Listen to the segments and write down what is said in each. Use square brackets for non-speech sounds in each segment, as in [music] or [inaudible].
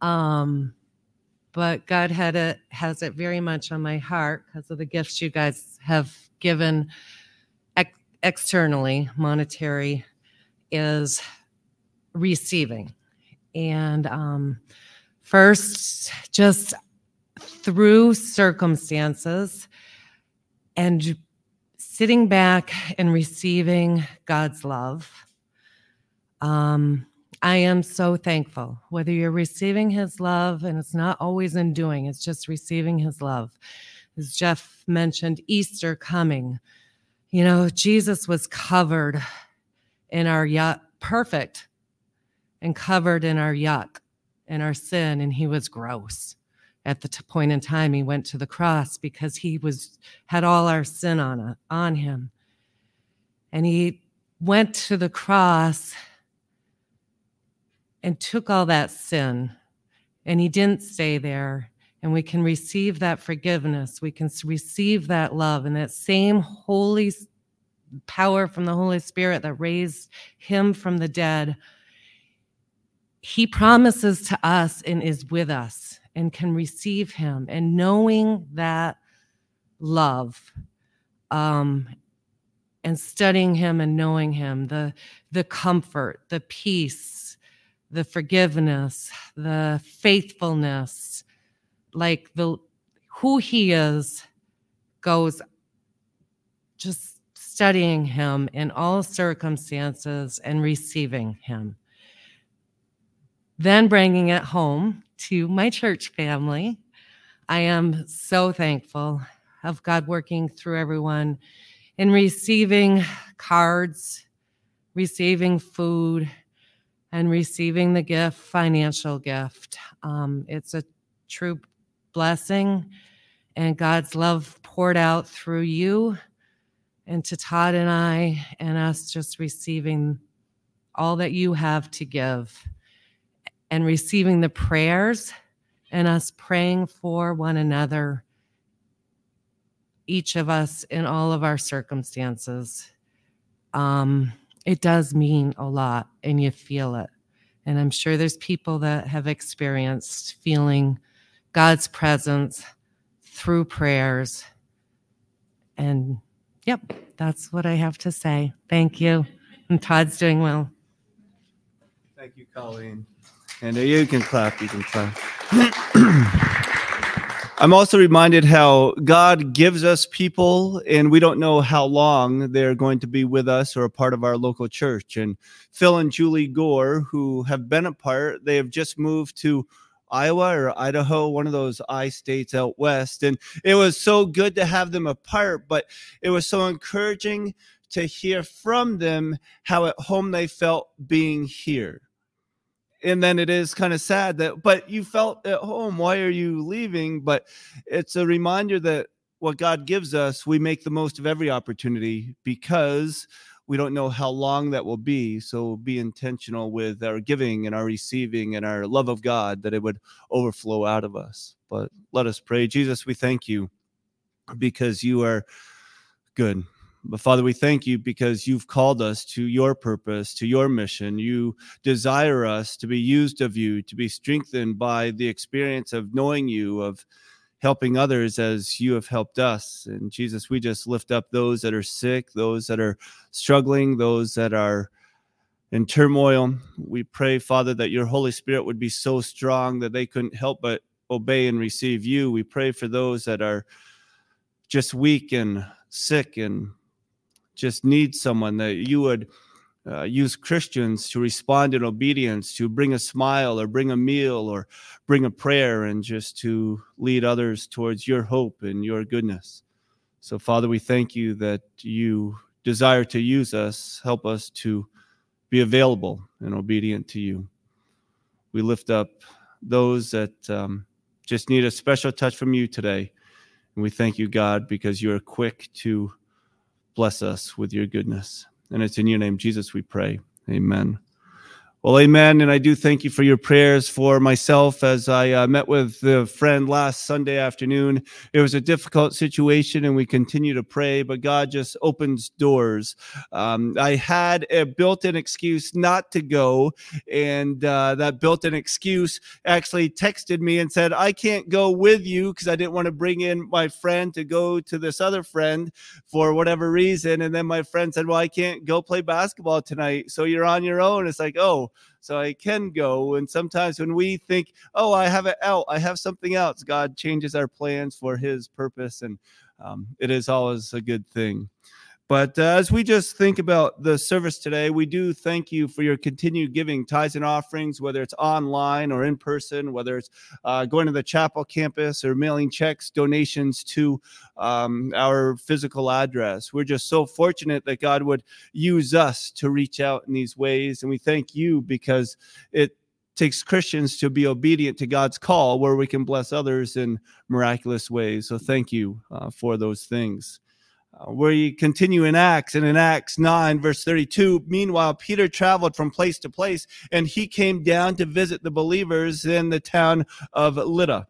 Um, but God had it has it very much on my heart because of the gifts you guys have given ex- externally, monetary, is receiving. And um, first, just through circumstances and sitting back and receiving God's love. Um, I am so thankful. Whether you're receiving his love, and it's not always in doing, it's just receiving his love. As Jeff mentioned, Easter coming. You know, Jesus was covered in our yuck, perfect and covered in our yuck and our sin, and he was gross at the t- point in time he went to the cross because he was had all our sin on on him. And he went to the cross and took all that sin and he didn't stay there and we can receive that forgiveness. We can receive that love and that same holy power from the holy spirit that raised him from the dead. He promises to us and is with us and can receive him. And knowing that love um, and studying him and knowing him the the comfort the peace the forgiveness, the faithfulness, like the who he is goes just studying him in all circumstances and receiving him. Then bringing it home to my church family. I am so thankful of God working through everyone in receiving cards, receiving food, and receiving the gift, financial gift. Um, it's a true blessing, and God's love poured out through you and to Todd and I, and us just receiving all that you have to give and receiving the prayers and us praying for one another, each of us in all of our circumstances. Um, it does mean a lot and you feel it. And I'm sure there's people that have experienced feeling God's presence through prayers. And yep, that's what I have to say. Thank you. And Todd's doing well. Thank you, Colleen. And you can clap, you can clap. [clears throat] I'm also reminded how God gives us people, and we don't know how long they're going to be with us or a part of our local church. And Phil and Julie Gore, who have been apart, they have just moved to Iowa or Idaho, one of those I states out west. And it was so good to have them apart, but it was so encouraging to hear from them how at home they felt being here and then it is kind of sad that but you felt at home why are you leaving? But it's a reminder that what god gives us we make the most of every opportunity because we don't know how long that will be so be intentional with our giving and our receiving and our love of god that it would overflow out of us. But let us pray. Jesus we thank you because you are good but Father, we thank you because you've called us to your purpose, to your mission. You desire us to be used of you, to be strengthened by the experience of knowing you, of helping others as you have helped us. And Jesus, we just lift up those that are sick, those that are struggling, those that are in turmoil. We pray, Father, that your Holy Spirit would be so strong that they couldn't help but obey and receive you. We pray for those that are just weak and sick and just need someone that you would uh, use Christians to respond in obedience, to bring a smile or bring a meal or bring a prayer, and just to lead others towards your hope and your goodness. So, Father, we thank you that you desire to use us. Help us to be available and obedient to you. We lift up those that um, just need a special touch from you today. And we thank you, God, because you are quick to Bless us with your goodness. And it's in your name, Jesus, we pray. Amen. Well, amen. And I do thank you for your prayers for myself as I uh, met with the friend last Sunday afternoon. It was a difficult situation and we continue to pray, but God just opens doors. Um, I had a built in excuse not to go, and uh, that built in excuse actually texted me and said, I can't go with you because I didn't want to bring in my friend to go to this other friend for whatever reason. And then my friend said, Well, I can't go play basketball tonight. So you're on your own. It's like, Oh, so I can go. And sometimes when we think, oh, I have it out, I have something else, God changes our plans for His purpose, and um, it is always a good thing. But uh, as we just think about the service today, we do thank you for your continued giving tithes and offerings, whether it's online or in person, whether it's uh, going to the chapel campus or mailing checks, donations to um, our physical address. We're just so fortunate that God would use us to reach out in these ways. And we thank you because it takes Christians to be obedient to God's call where we can bless others in miraculous ways. So thank you uh, for those things. Uh, where you continue in Acts and in Acts 9, verse 32. Meanwhile, Peter traveled from place to place and he came down to visit the believers in the town of Lydda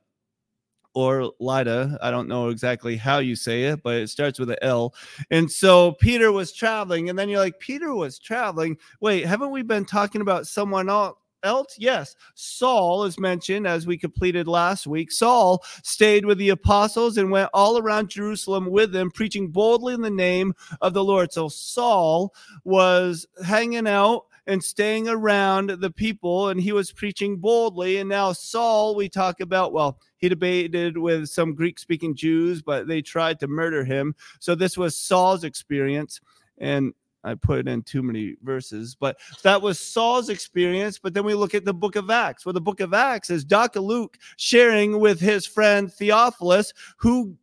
or Lydda. I don't know exactly how you say it, but it starts with an L. And so Peter was traveling, and then you're like, Peter was traveling. Wait, haven't we been talking about someone else? Else? Yes. Saul is mentioned as we completed last week. Saul stayed with the apostles and went all around Jerusalem with them, preaching boldly in the name of the Lord. So Saul was hanging out and staying around the people and he was preaching boldly. And now Saul, we talk about, well, he debated with some Greek speaking Jews, but they tried to murder him. So this was Saul's experience. And I put in too many verses, but that was Saul's experience. But then we look at the book of Acts, where the book of Acts is Dr. Luke sharing with his friend Theophilus who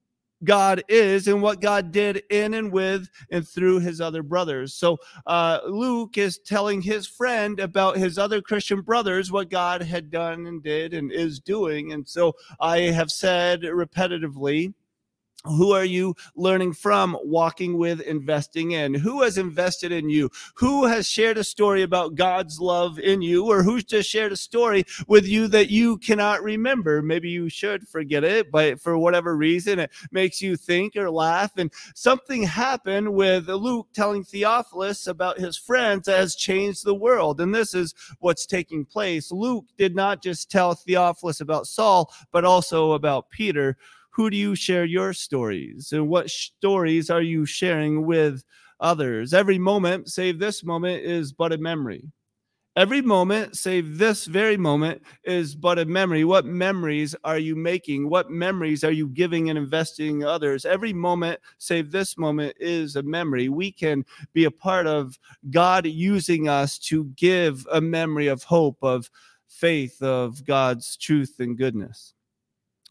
God is and what God did in and with and through his other brothers. So uh, Luke is telling his friend about his other Christian brothers, what God had done and did and is doing. And so I have said repetitively who are you learning from, walking with, investing in? Who has invested in you? Who has shared a story about God's love in you? Or who's just shared a story with you that you cannot remember? Maybe you should forget it, but for whatever reason, it makes you think or laugh. And something happened with Luke telling Theophilus about his friends that has changed the world. And this is what's taking place. Luke did not just tell Theophilus about Saul, but also about Peter who do you share your stories? And what stories are you sharing with others? Every moment save this moment is but a memory. Every moment save this very moment is but a memory. What memories are you making? What memories are you giving and investing in others? Every moment save this moment is a memory. We can be a part of god using us to give a memory of hope of faith of god's truth and goodness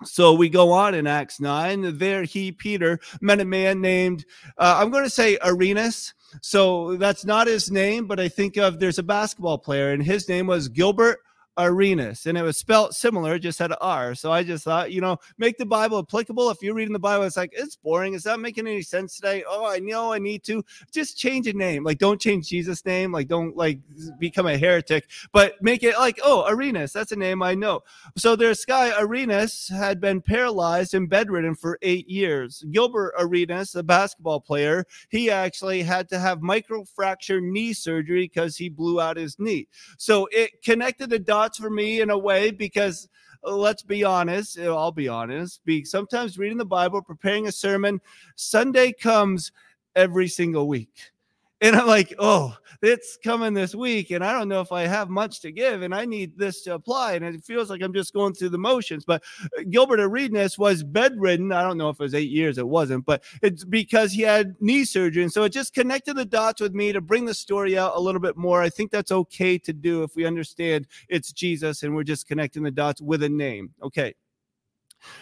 so we go on in Acts 9. There he, Peter, met a man named, uh, I'm going to say Arenas. So that's not his name, but I think of there's a basketball player, and his name was Gilbert Arenas, and it was spelt similar, just had an R. So I just thought, you know, make the Bible applicable. If you're reading the Bible, it's like it's boring. Is that making any sense today? Oh, I know I need to just change a name. Like, don't change Jesus' name. Like, don't like become a heretic, but make it like, oh, Arenas. That's a name I know. So this guy Arenas had been paralyzed and bedridden for eight years. Gilbert Arenas, the basketball player, he actually had to have microfracture knee surgery because he blew out his knee. So it connected the dots for me in a way because uh, let's be honest, uh, I'll be honest, be sometimes reading the Bible, preparing a sermon, Sunday comes every single week. And I'm like, oh, it's coming this week, and I don't know if I have much to give, and I need this to apply. And it feels like I'm just going through the motions. But uh, Gilbert Arenas was bedridden. I don't know if it was eight years, it wasn't, but it's because he had knee surgery. And so it just connected the dots with me to bring the story out a little bit more. I think that's okay to do if we understand it's Jesus and we're just connecting the dots with a name. Okay.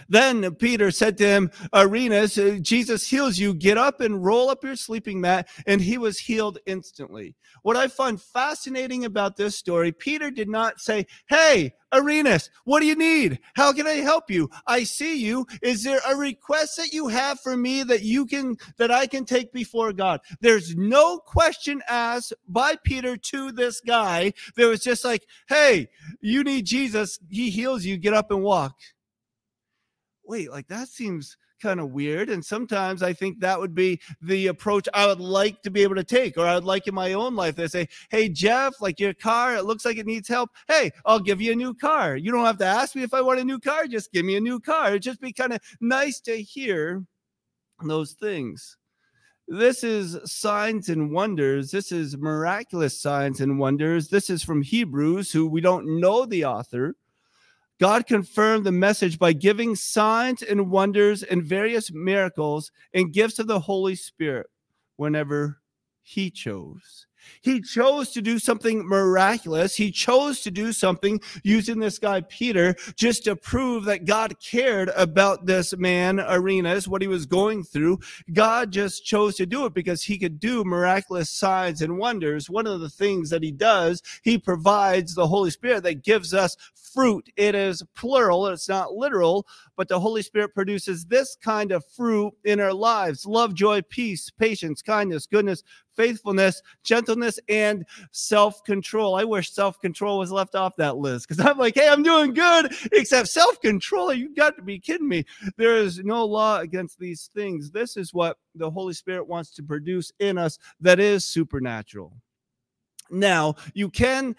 Then Peter said to him, Arenas, uh, Jesus heals you. Get up and roll up your sleeping mat. And he was healed instantly. What I find fascinating about this story, Peter did not say, Hey, Arenas, what do you need? How can I help you? I see you. Is there a request that you have for me that you can, that I can take before God? There's no question asked by Peter to this guy. There was just like, Hey, you need Jesus. He heals you. Get up and walk wait, like that seems kind of weird. And sometimes I think that would be the approach I would like to be able to take, or I would like in my own life. They say, Hey, Jeff, like your car, it looks like it needs help. Hey, I'll give you a new car. You don't have to ask me if I want a new car. Just give me a new car. It'd just be kind of nice to hear those things. This is signs and wonders. This is miraculous signs and wonders. This is from Hebrews, who we don't know the author God confirmed the message by giving signs and wonders and various miracles and gifts of the Holy Spirit whenever He chose. He chose to do something miraculous. He chose to do something using this guy, Peter, just to prove that God cared about this man, Arenas, what he was going through. God just chose to do it because he could do miraculous signs and wonders. One of the things that he does, he provides the Holy Spirit that gives us fruit. It is plural, it's not literal, but the Holy Spirit produces this kind of fruit in our lives love, joy, peace, patience, kindness, goodness, faithfulness, gentleness, and self control. I wish self control was left off that list because [laughs] I'm like, hey, I'm doing good, except self control. You got to be kidding me. There is no law against these things. This is what the Holy Spirit wants to produce in us that is supernatural. Now, you can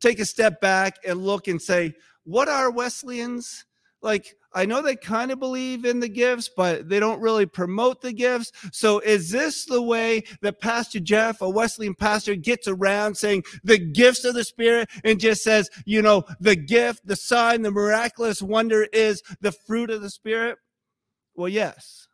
take a step back and look and say, what are Wesleyans? Like, I know they kind of believe in the gifts, but they don't really promote the gifts. So, is this the way that Pastor Jeff, a Wesleyan pastor, gets around saying the gifts of the Spirit and just says, you know, the gift, the sign, the miraculous wonder is the fruit of the Spirit? Well, yes.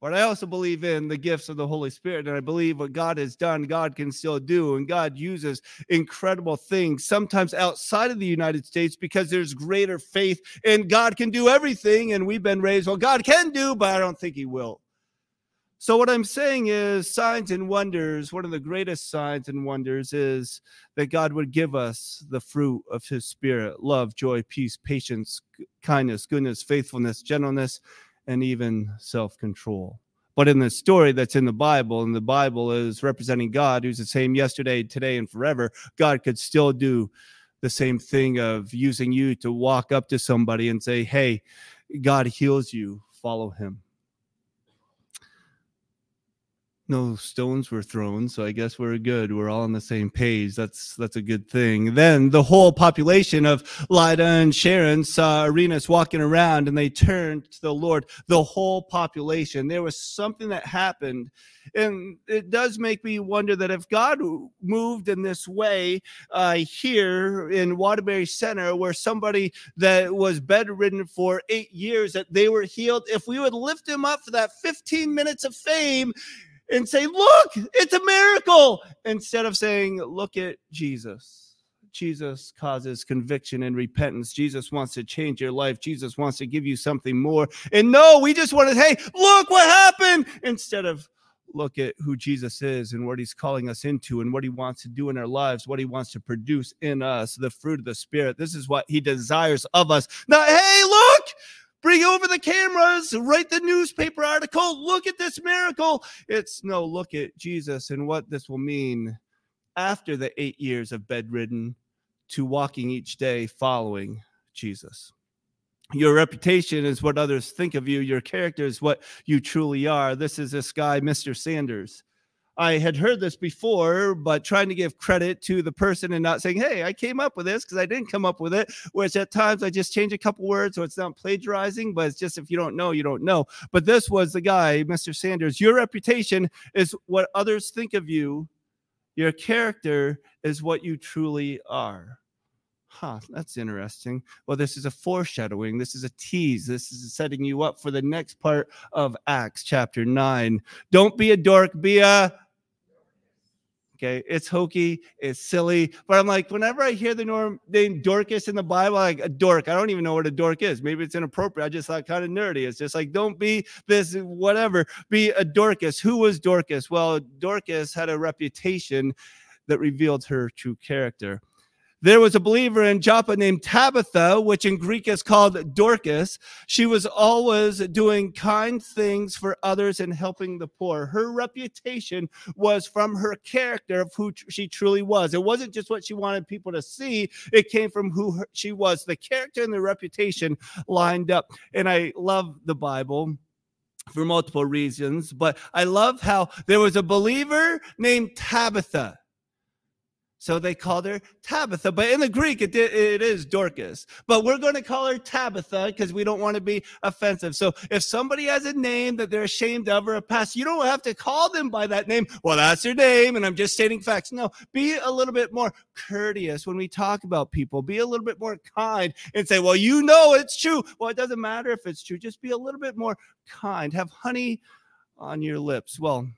But I also believe in the gifts of the Holy Spirit. And I believe what God has done, God can still do. And God uses incredible things, sometimes outside of the United States, because there's greater faith and God can do everything. And we've been raised, well, God can do, but I don't think He will. So, what I'm saying is, signs and wonders, one of the greatest signs and wonders is that God would give us the fruit of His Spirit love, joy, peace, patience, kindness, goodness, faithfulness, gentleness, and even self control. But in the story that's in the Bible, and the Bible is representing God, who's the same yesterday, today, and forever, God could still do the same thing of using you to walk up to somebody and say, Hey, God heals you, follow him no stones were thrown so i guess we're good. We're all on the same page. That's that's a good thing. Then the whole population of lydda and sharon saw arenas walking around and they turned to the lord the whole population. There was something that happened and it does make me wonder that if god moved in this way uh, here in waterbury center where somebody that was bedridden for eight years that they were healed if we would lift him up for that 15 minutes of fame and say, Look, it's a miracle, instead of saying, Look at Jesus. Jesus causes conviction and repentance. Jesus wants to change your life. Jesus wants to give you something more. And no, we just want to, hey, look what happened, instead of look at who Jesus is and what he's calling us into and what he wants to do in our lives, what he wants to produce in us, the fruit of the Spirit. This is what he desires of us. Not, hey, look, Bring over the cameras, write the newspaper article. Look at this miracle. It's no, look at Jesus and what this will mean after the eight years of bedridden to walking each day following Jesus. Your reputation is what others think of you. Your character is what you truly are. This is this guy, Mr. Sanders. I had heard this before, but trying to give credit to the person and not saying, hey, I came up with this because I didn't come up with it. Which at times I just change a couple words so it's not plagiarizing, but it's just if you don't know, you don't know. But this was the guy, Mr. Sanders. Your reputation is what others think of you, your character is what you truly are. Huh, that's interesting. Well, this is a foreshadowing. This is a tease. This is setting you up for the next part of Acts chapter 9. Don't be a dork, be a Okay, it's hokey, it's silly, but I'm like, whenever I hear the norm, name Dorcas in the Bible, like a dork, I don't even know what a dork is. Maybe it's inappropriate. I just thought kind of nerdy. It's just like, don't be this, whatever, be a Dorcas. Who was Dorcas? Well, Dorcas had a reputation that revealed her true character. There was a believer in Joppa named Tabitha, which in Greek is called Dorcas. She was always doing kind things for others and helping the poor. Her reputation was from her character of who she truly was. It wasn't just what she wanted people to see, it came from who she was. The character and the reputation lined up. And I love the Bible for multiple reasons, but I love how there was a believer named Tabitha. So they called her Tabitha. But in the Greek, it, it is Dorcas. But we're going to call her Tabitha because we don't want to be offensive. So if somebody has a name that they're ashamed of or a past, you don't have to call them by that name. Well, that's their name, and I'm just stating facts. No, be a little bit more courteous when we talk about people. Be a little bit more kind and say, well, you know it's true. Well, it doesn't matter if it's true. Just be a little bit more kind. Have honey on your lips. Well,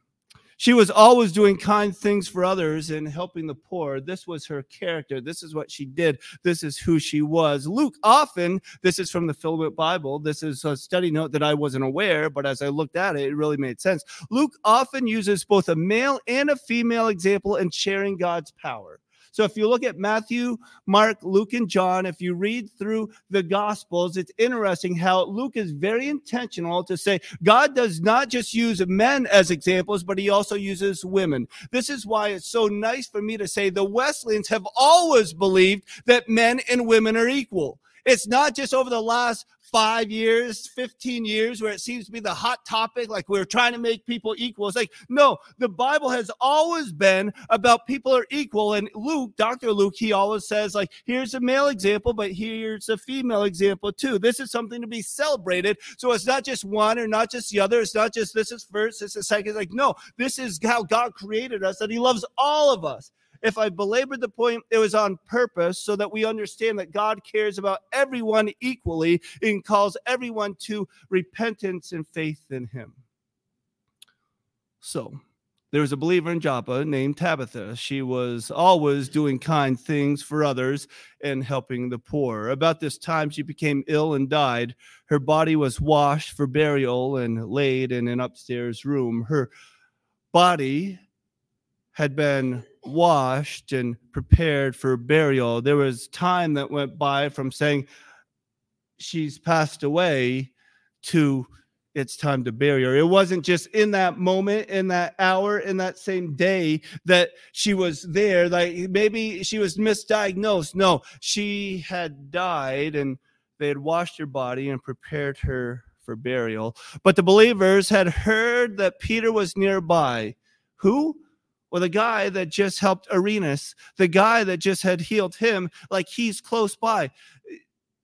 she was always doing kind things for others and helping the poor. This was her character. This is what she did. This is who she was. Luke often, this is from the Filament Bible. This is a study note that I wasn't aware, but as I looked at it, it really made sense. Luke often uses both a male and a female example in sharing God's power. So if you look at Matthew, Mark, Luke, and John, if you read through the Gospels, it's interesting how Luke is very intentional to say God does not just use men as examples, but he also uses women. This is why it's so nice for me to say the Wesleyans have always believed that men and women are equal. It's not just over the last five years, 15 years, where it seems to be the hot topic, like we're trying to make people equal. It's like, no, the Bible has always been about people are equal. And Luke, Dr. Luke, he always says, like, here's a male example, but here's a female example too. This is something to be celebrated. So it's not just one or not just the other. It's not just this is first, this is second. It's like, no, this is how God created us, that he loves all of us. If I belabored the point, it was on purpose so that we understand that God cares about everyone equally and calls everyone to repentance and faith in Him. So, there was a believer in Joppa named Tabitha. She was always doing kind things for others and helping the poor. About this time, she became ill and died. Her body was washed for burial and laid in an upstairs room. Her body had been washed and prepared for burial. There was time that went by from saying she's passed away to it's time to bury her. It wasn't just in that moment, in that hour, in that same day that she was there. Like maybe she was misdiagnosed. No, she had died and they had washed her body and prepared her for burial. But the believers had heard that Peter was nearby. Who? Well, the guy that just helped Arenas, the guy that just had healed him, like he's close by.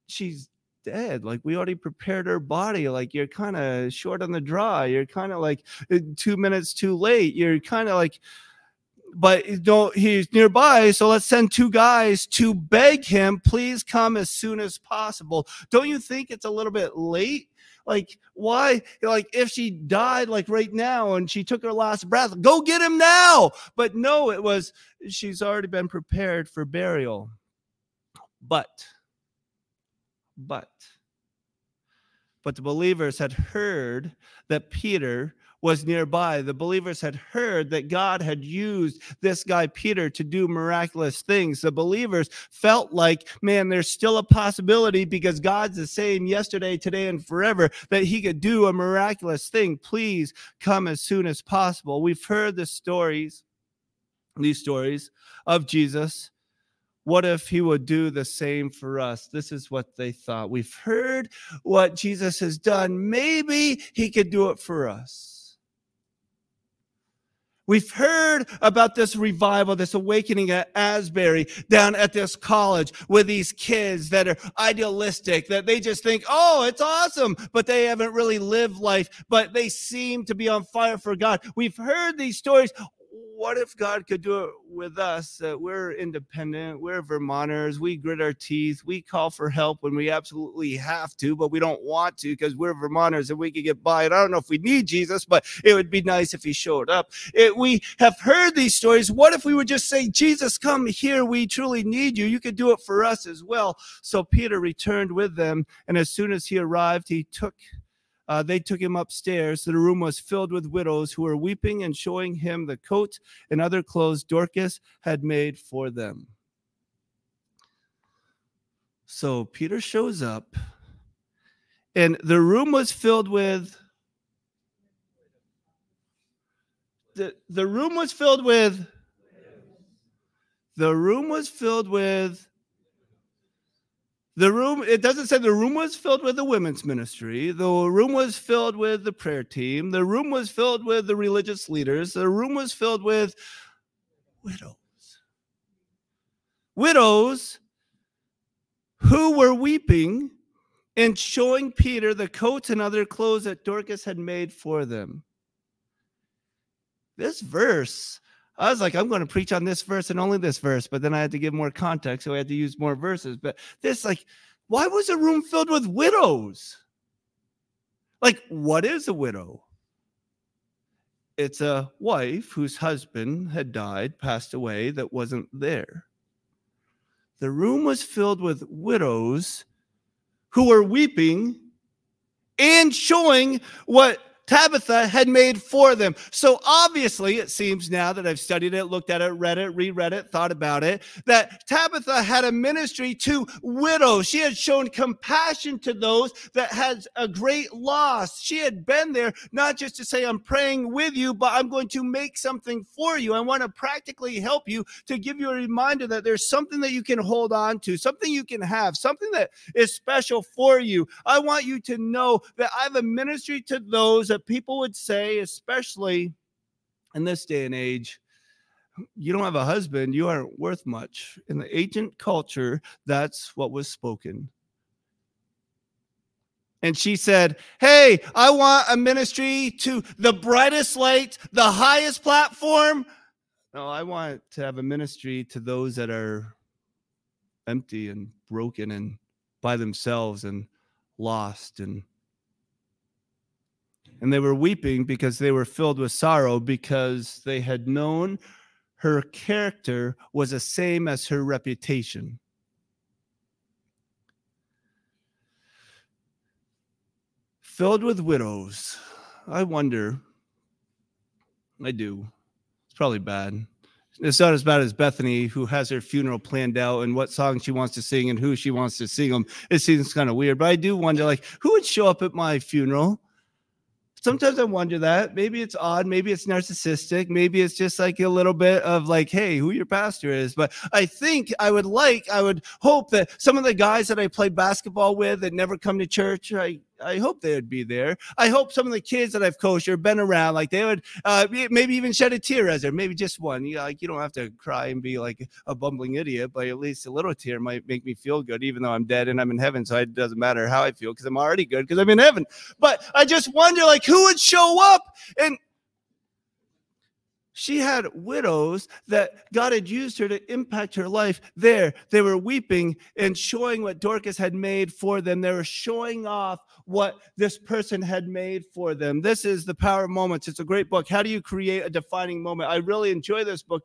She's dead. Like we already prepared her body. Like you're kind of short on the draw. You're kind of like uh, two minutes too late. You're kind of like, but don't he's nearby so let's send two guys to beg him please come as soon as possible don't you think it's a little bit late like, why? Like, if she died like right now and she took her last breath, go get him now. But no, it was she's already been prepared for burial. But, but, but the believers had heard that Peter was nearby. The believers had heard that God had used this guy, Peter, to do miraculous things. The believers felt like, man, there's still a possibility because God's the same yesterday, today, and forever that he could do a miraculous thing. Please come as soon as possible. We've heard the stories, these stories of Jesus what if he would do the same for us? This is what they thought. We've heard what Jesus has done. Maybe he could do it for us. We've heard about this revival, this awakening at Asbury down at this college with these kids that are idealistic, that they just think, oh, it's awesome, but they haven't really lived life, but they seem to be on fire for God. We've heard these stories. What if God could do it with us? Uh, we're independent. We're Vermonters. We grit our teeth. We call for help when we absolutely have to, but we don't want to because we're Vermonters and we could get by. And I don't know if we need Jesus, but it would be nice if he showed up. It, we have heard these stories. What if we would just say, Jesus, come here. We truly need you. You could do it for us as well. So Peter returned with them. And as soon as he arrived, he took uh, they took him upstairs. The room was filled with widows who were weeping and showing him the coat and other clothes Dorcas had made for them. So Peter shows up, and the room was filled with. The, the room was filled with. The room was filled with the room, it doesn't say the room was filled with the women's ministry. The room was filled with the prayer team. The room was filled with the religious leaders. The room was filled with widows. Widows who were weeping and showing Peter the coats and other clothes that Dorcas had made for them. This verse I was like, I'm going to preach on this verse and only this verse, but then I had to give more context, so I had to use more verses. But this, like, why was a room filled with widows? Like, what is a widow? It's a wife whose husband had died, passed away, that wasn't there. The room was filled with widows who were weeping and showing what Tabitha had made for them. So obviously, it seems now that I've studied it, looked at it, read it, reread it, thought about it, that Tabitha had a ministry to widows. She had shown compassion to those that had a great loss. She had been there not just to say, I'm praying with you, but I'm going to make something for you. I want to practically help you to give you a reminder that there's something that you can hold on to, something you can have, something that is special for you. I want you to know that I have a ministry to those that people would say, especially in this day and age, you don't have a husband, you aren't worth much. In the ancient culture, that's what was spoken. And she said, Hey, I want a ministry to the brightest light, the highest platform. No, I want to have a ministry to those that are empty and broken and by themselves and lost and and they were weeping because they were filled with sorrow because they had known her character was the same as her reputation. Filled with widows. I wonder. I do. It's probably bad. It's not as bad as Bethany, who has her funeral planned out and what song she wants to sing and who she wants to sing them. It seems kind of weird, but I do wonder, like, who would show up at my funeral? Sometimes I wonder that maybe it's odd, maybe it's narcissistic, maybe it's just like a little bit of like, hey, who your pastor is. But I think I would like, I would hope that some of the guys that I played basketball with that never come to church, I I hope they would be there. I hope some of the kids that I've coached or been around, like they would uh, maybe even shed a tear as there, maybe just one. You know, like you don't have to cry and be like a bumbling idiot, but at least a little tear might make me feel good, even though I'm dead and I'm in heaven. So it doesn't matter how I feel because I'm already good because I'm in heaven. But I just wonder, like, who would show up and she had widows that God had used her to impact her life there. They were weeping and showing what Dorcas had made for them. They were showing off what this person had made for them. This is The Power of Moments. It's a great book. How do you create a defining moment? I really enjoy this book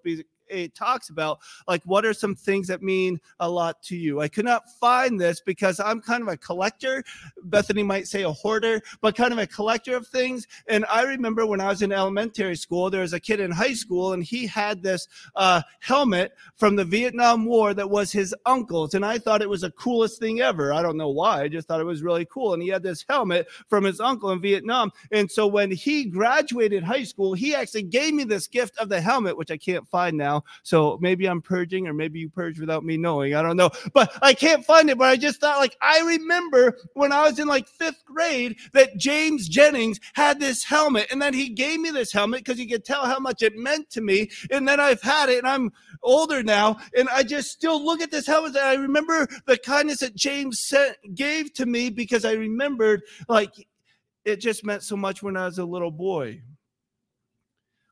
it talks about like what are some things that mean a lot to you. I could not find this because I'm kind of a collector. Bethany might say a hoarder, but kind of a collector of things. And I remember when I was in elementary school, there was a kid in high school and he had this uh, helmet from the Vietnam War that was his uncle's. And I thought it was the coolest thing ever. I don't know why. I just thought it was really cool. And he had this helmet from his uncle in Vietnam. And so when he graduated high school, he actually gave me this gift of the helmet, which I can't find now. So maybe I'm purging, or maybe you purge without me knowing. I don't know. But I can't find it. But I just thought, like, I remember when I was in like fifth grade that James Jennings had this helmet, and then he gave me this helmet because he could tell how much it meant to me. And then I've had it, and I'm older now, and I just still look at this helmet. And I remember the kindness that James sent, gave to me because I remembered, like, it just meant so much when I was a little boy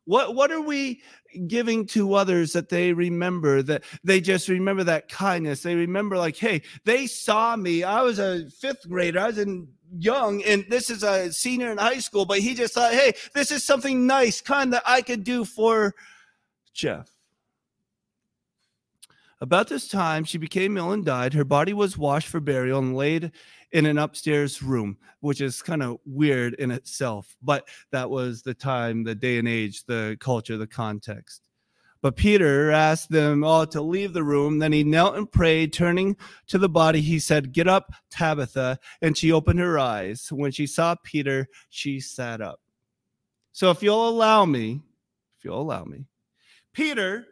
What what are we giving to others that they remember that they just remember that kindness? They remember like, hey, they saw me. I was a fifth grader. I was in young and this is a senior in high school, but he just thought, hey, this is something nice, kind that I could do for Jeff. About this time, she became ill and died. Her body was washed for burial and laid in an upstairs room, which is kind of weird in itself. But that was the time, the day and age, the culture, the context. But Peter asked them all to leave the room. Then he knelt and prayed. Turning to the body, he said, Get up, Tabitha. And she opened her eyes. When she saw Peter, she sat up. So if you'll allow me, if you'll allow me, Peter,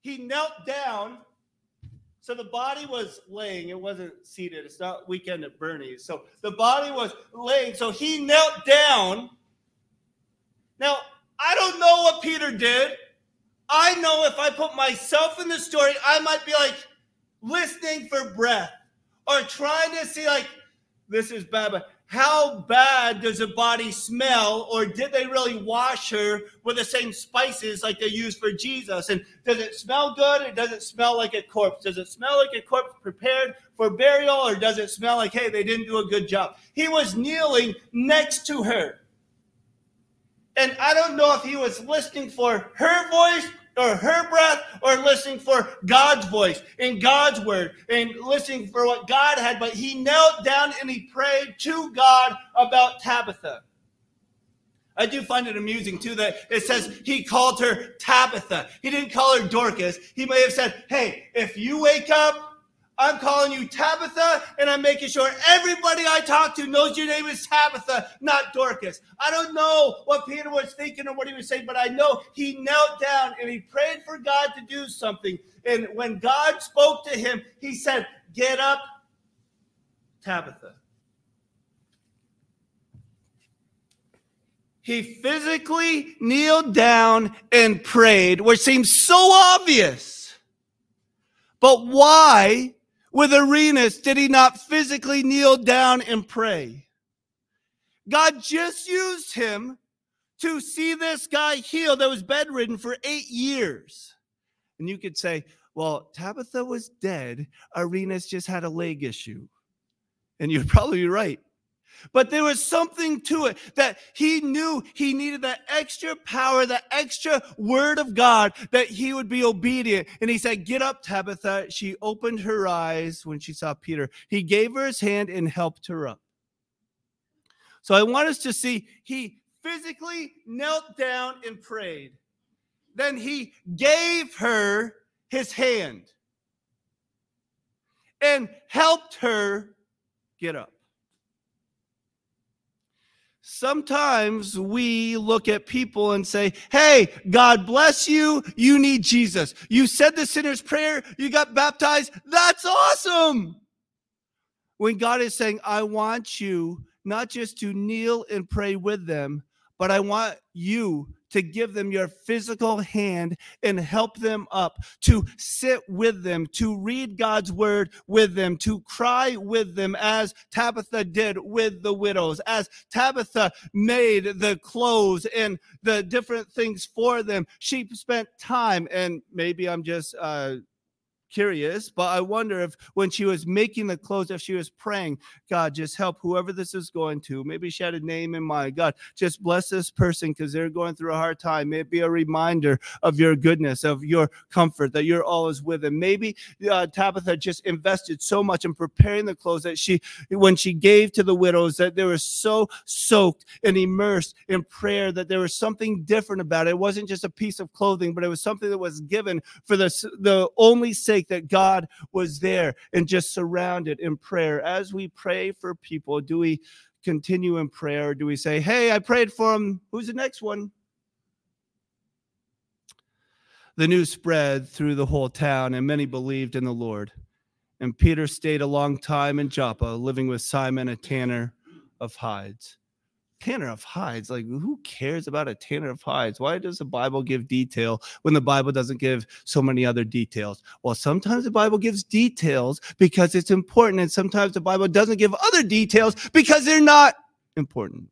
he knelt down so the body was laying, it wasn't seated. It's not weekend at Bernie's. So the body was laying. So he knelt down. Now, I don't know what Peter did. I know if I put myself in the story, I might be like listening for breath or trying to see, like, this is bad, but how bad does a body smell or did they really wash her with the same spices like they used for jesus? And does it smell good or does it smell like a corpse? Does it smell like a corpse prepared for burial or does it smell like hey they didn't do a good job? He was kneeling next to her. And i don't know if he was listening for her voice or her breath or listening for God's voice and God's word and listening for what God had, but he knelt down and he prayed to God about Tabitha. I do find it amusing too that it says he called her Tabitha. He didn't call her Dorcas. He may have said, Hey, if you wake up I'm calling you Tabitha, and I'm making sure everybody I talk to knows your name is Tabitha, not Dorcas. I don't know what Peter was thinking or what he was saying, but I know he knelt down and he prayed for God to do something. And when God spoke to him, he said, Get up, Tabitha. He physically kneeled down and prayed, which seems so obvious. But why with Arenas, did he not physically kneel down and pray? God just used him to see this guy healed that was bedridden for eight years. And you could say, well, Tabitha was dead. Arenas just had a leg issue. And you're [laughs] probably right. But there was something to it that he knew he needed that extra power, that extra word of God that he would be obedient. And he said, Get up, Tabitha. She opened her eyes when she saw Peter. He gave her his hand and helped her up. So I want us to see he physically knelt down and prayed. Then he gave her his hand and helped her get up. Sometimes we look at people and say, Hey, God bless you. You need Jesus. You said the sinner's prayer. You got baptized. That's awesome. When God is saying, I want you not just to kneel and pray with them, but I want you to give them your physical hand and help them up, to sit with them, to read God's word with them, to cry with them, as Tabitha did with the widows, as Tabitha made the clothes and the different things for them. She spent time, and maybe I'm just uh, curious, but I wonder if when she was making the clothes, if she was praying, God, just help whoever this is going to. Maybe she had a name in mind. God, just bless this person because they're going through a hard time. May it be a reminder of your goodness, of your comfort, that you're always with them. Maybe uh, Tabitha just invested so much in preparing the clothes that she, when she gave to the widows, that they were so soaked and immersed in prayer that there was something different about it. It wasn't just a piece of clothing, but it was something that was given for the, the only sake sake that God was there and just surrounded in prayer. As we pray for people, do we continue in prayer? do we say, Hey, I prayed for him. Who's the next one? The news spread through the whole town, and many believed in the Lord. And Peter stayed a long time in Joppa, living with Simon, a tanner of hides tanner of hides. Like, who cares about a tanner of hides? Why does the Bible give detail when the Bible doesn't give so many other details? Well, sometimes the Bible gives details because it's important, and sometimes the Bible doesn't give other details because they're not important.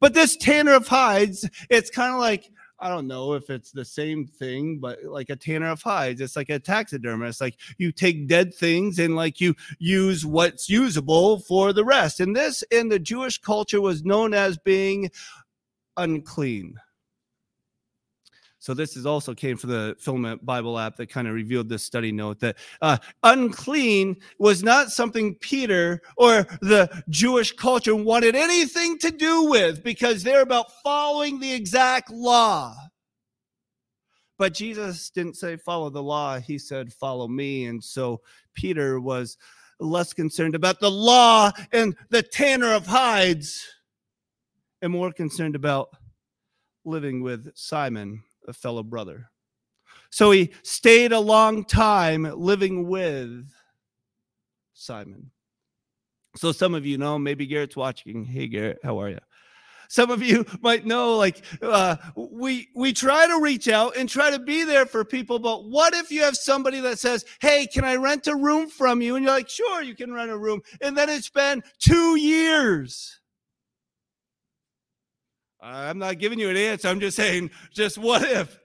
But this tanner of hides, it's kind of like I don't know if it's the same thing, but like a tanner of hides, it's like a taxidermist. Like you take dead things and like you use what's usable for the rest. And this in the Jewish culture was known as being unclean. So this is also came from the Filament Bible app that kind of revealed this study note that uh, unclean was not something Peter or the Jewish culture wanted anything to do with because they're about following the exact law. But Jesus didn't say follow the law; he said follow me. And so Peter was less concerned about the law and the tanner of hides, and more concerned about living with Simon a fellow brother. So he stayed a long time living with Simon. So some of you know, maybe Garrett's watching. Hey, Garrett, how are you? Some of you [laughs] might know, like uh, we we try to reach out and try to be there for people. But what if you have somebody that says, "Hey, can I rent a room from you?" And you're like, "Sure, you can rent a room." And then it's been two years I'm not giving you an answer. I'm just saying, just what if?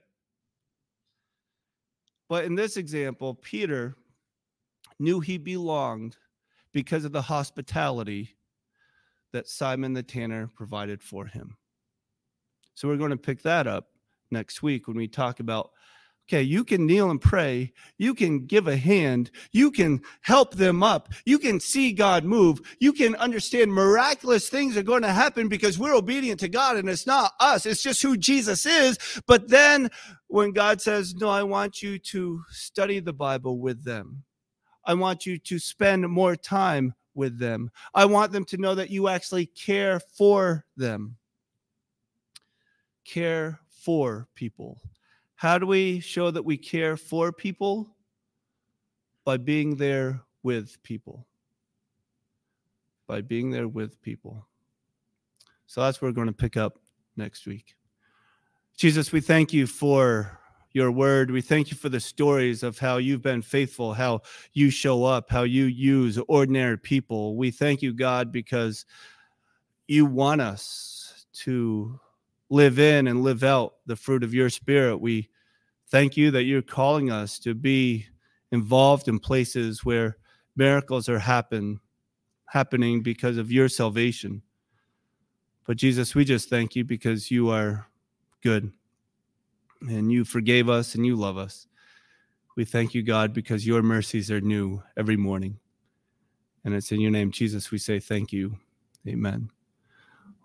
But in this example, Peter knew he belonged because of the hospitality that Simon the tanner provided for him. So we're going to pick that up next week when we talk about Okay, you can kneel and pray. You can give a hand. You can help them up. You can see God move. You can understand miraculous things are going to happen because we're obedient to God and it's not us. It's just who Jesus is. But then when God says, No, I want you to study the Bible with them, I want you to spend more time with them. I want them to know that you actually care for them. Care for people how do we show that we care for people? By being there with people. By being there with people. So that's where we're going to pick up next week. Jesus, we thank you for your word. We thank you for the stories of how you've been faithful, how you show up, how you use ordinary people. We thank you, God, because you want us to live in and live out the fruit of your spirit. We thank you that you're calling us to be involved in places where miracles are happen happening because of your salvation. But Jesus, we just thank you because you are good and you forgave us and you love us. We thank you, God, because your mercies are new every morning. And it's in your name, Jesus, we say thank you. Amen.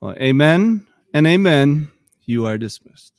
Well, amen and amen. You are dismissed.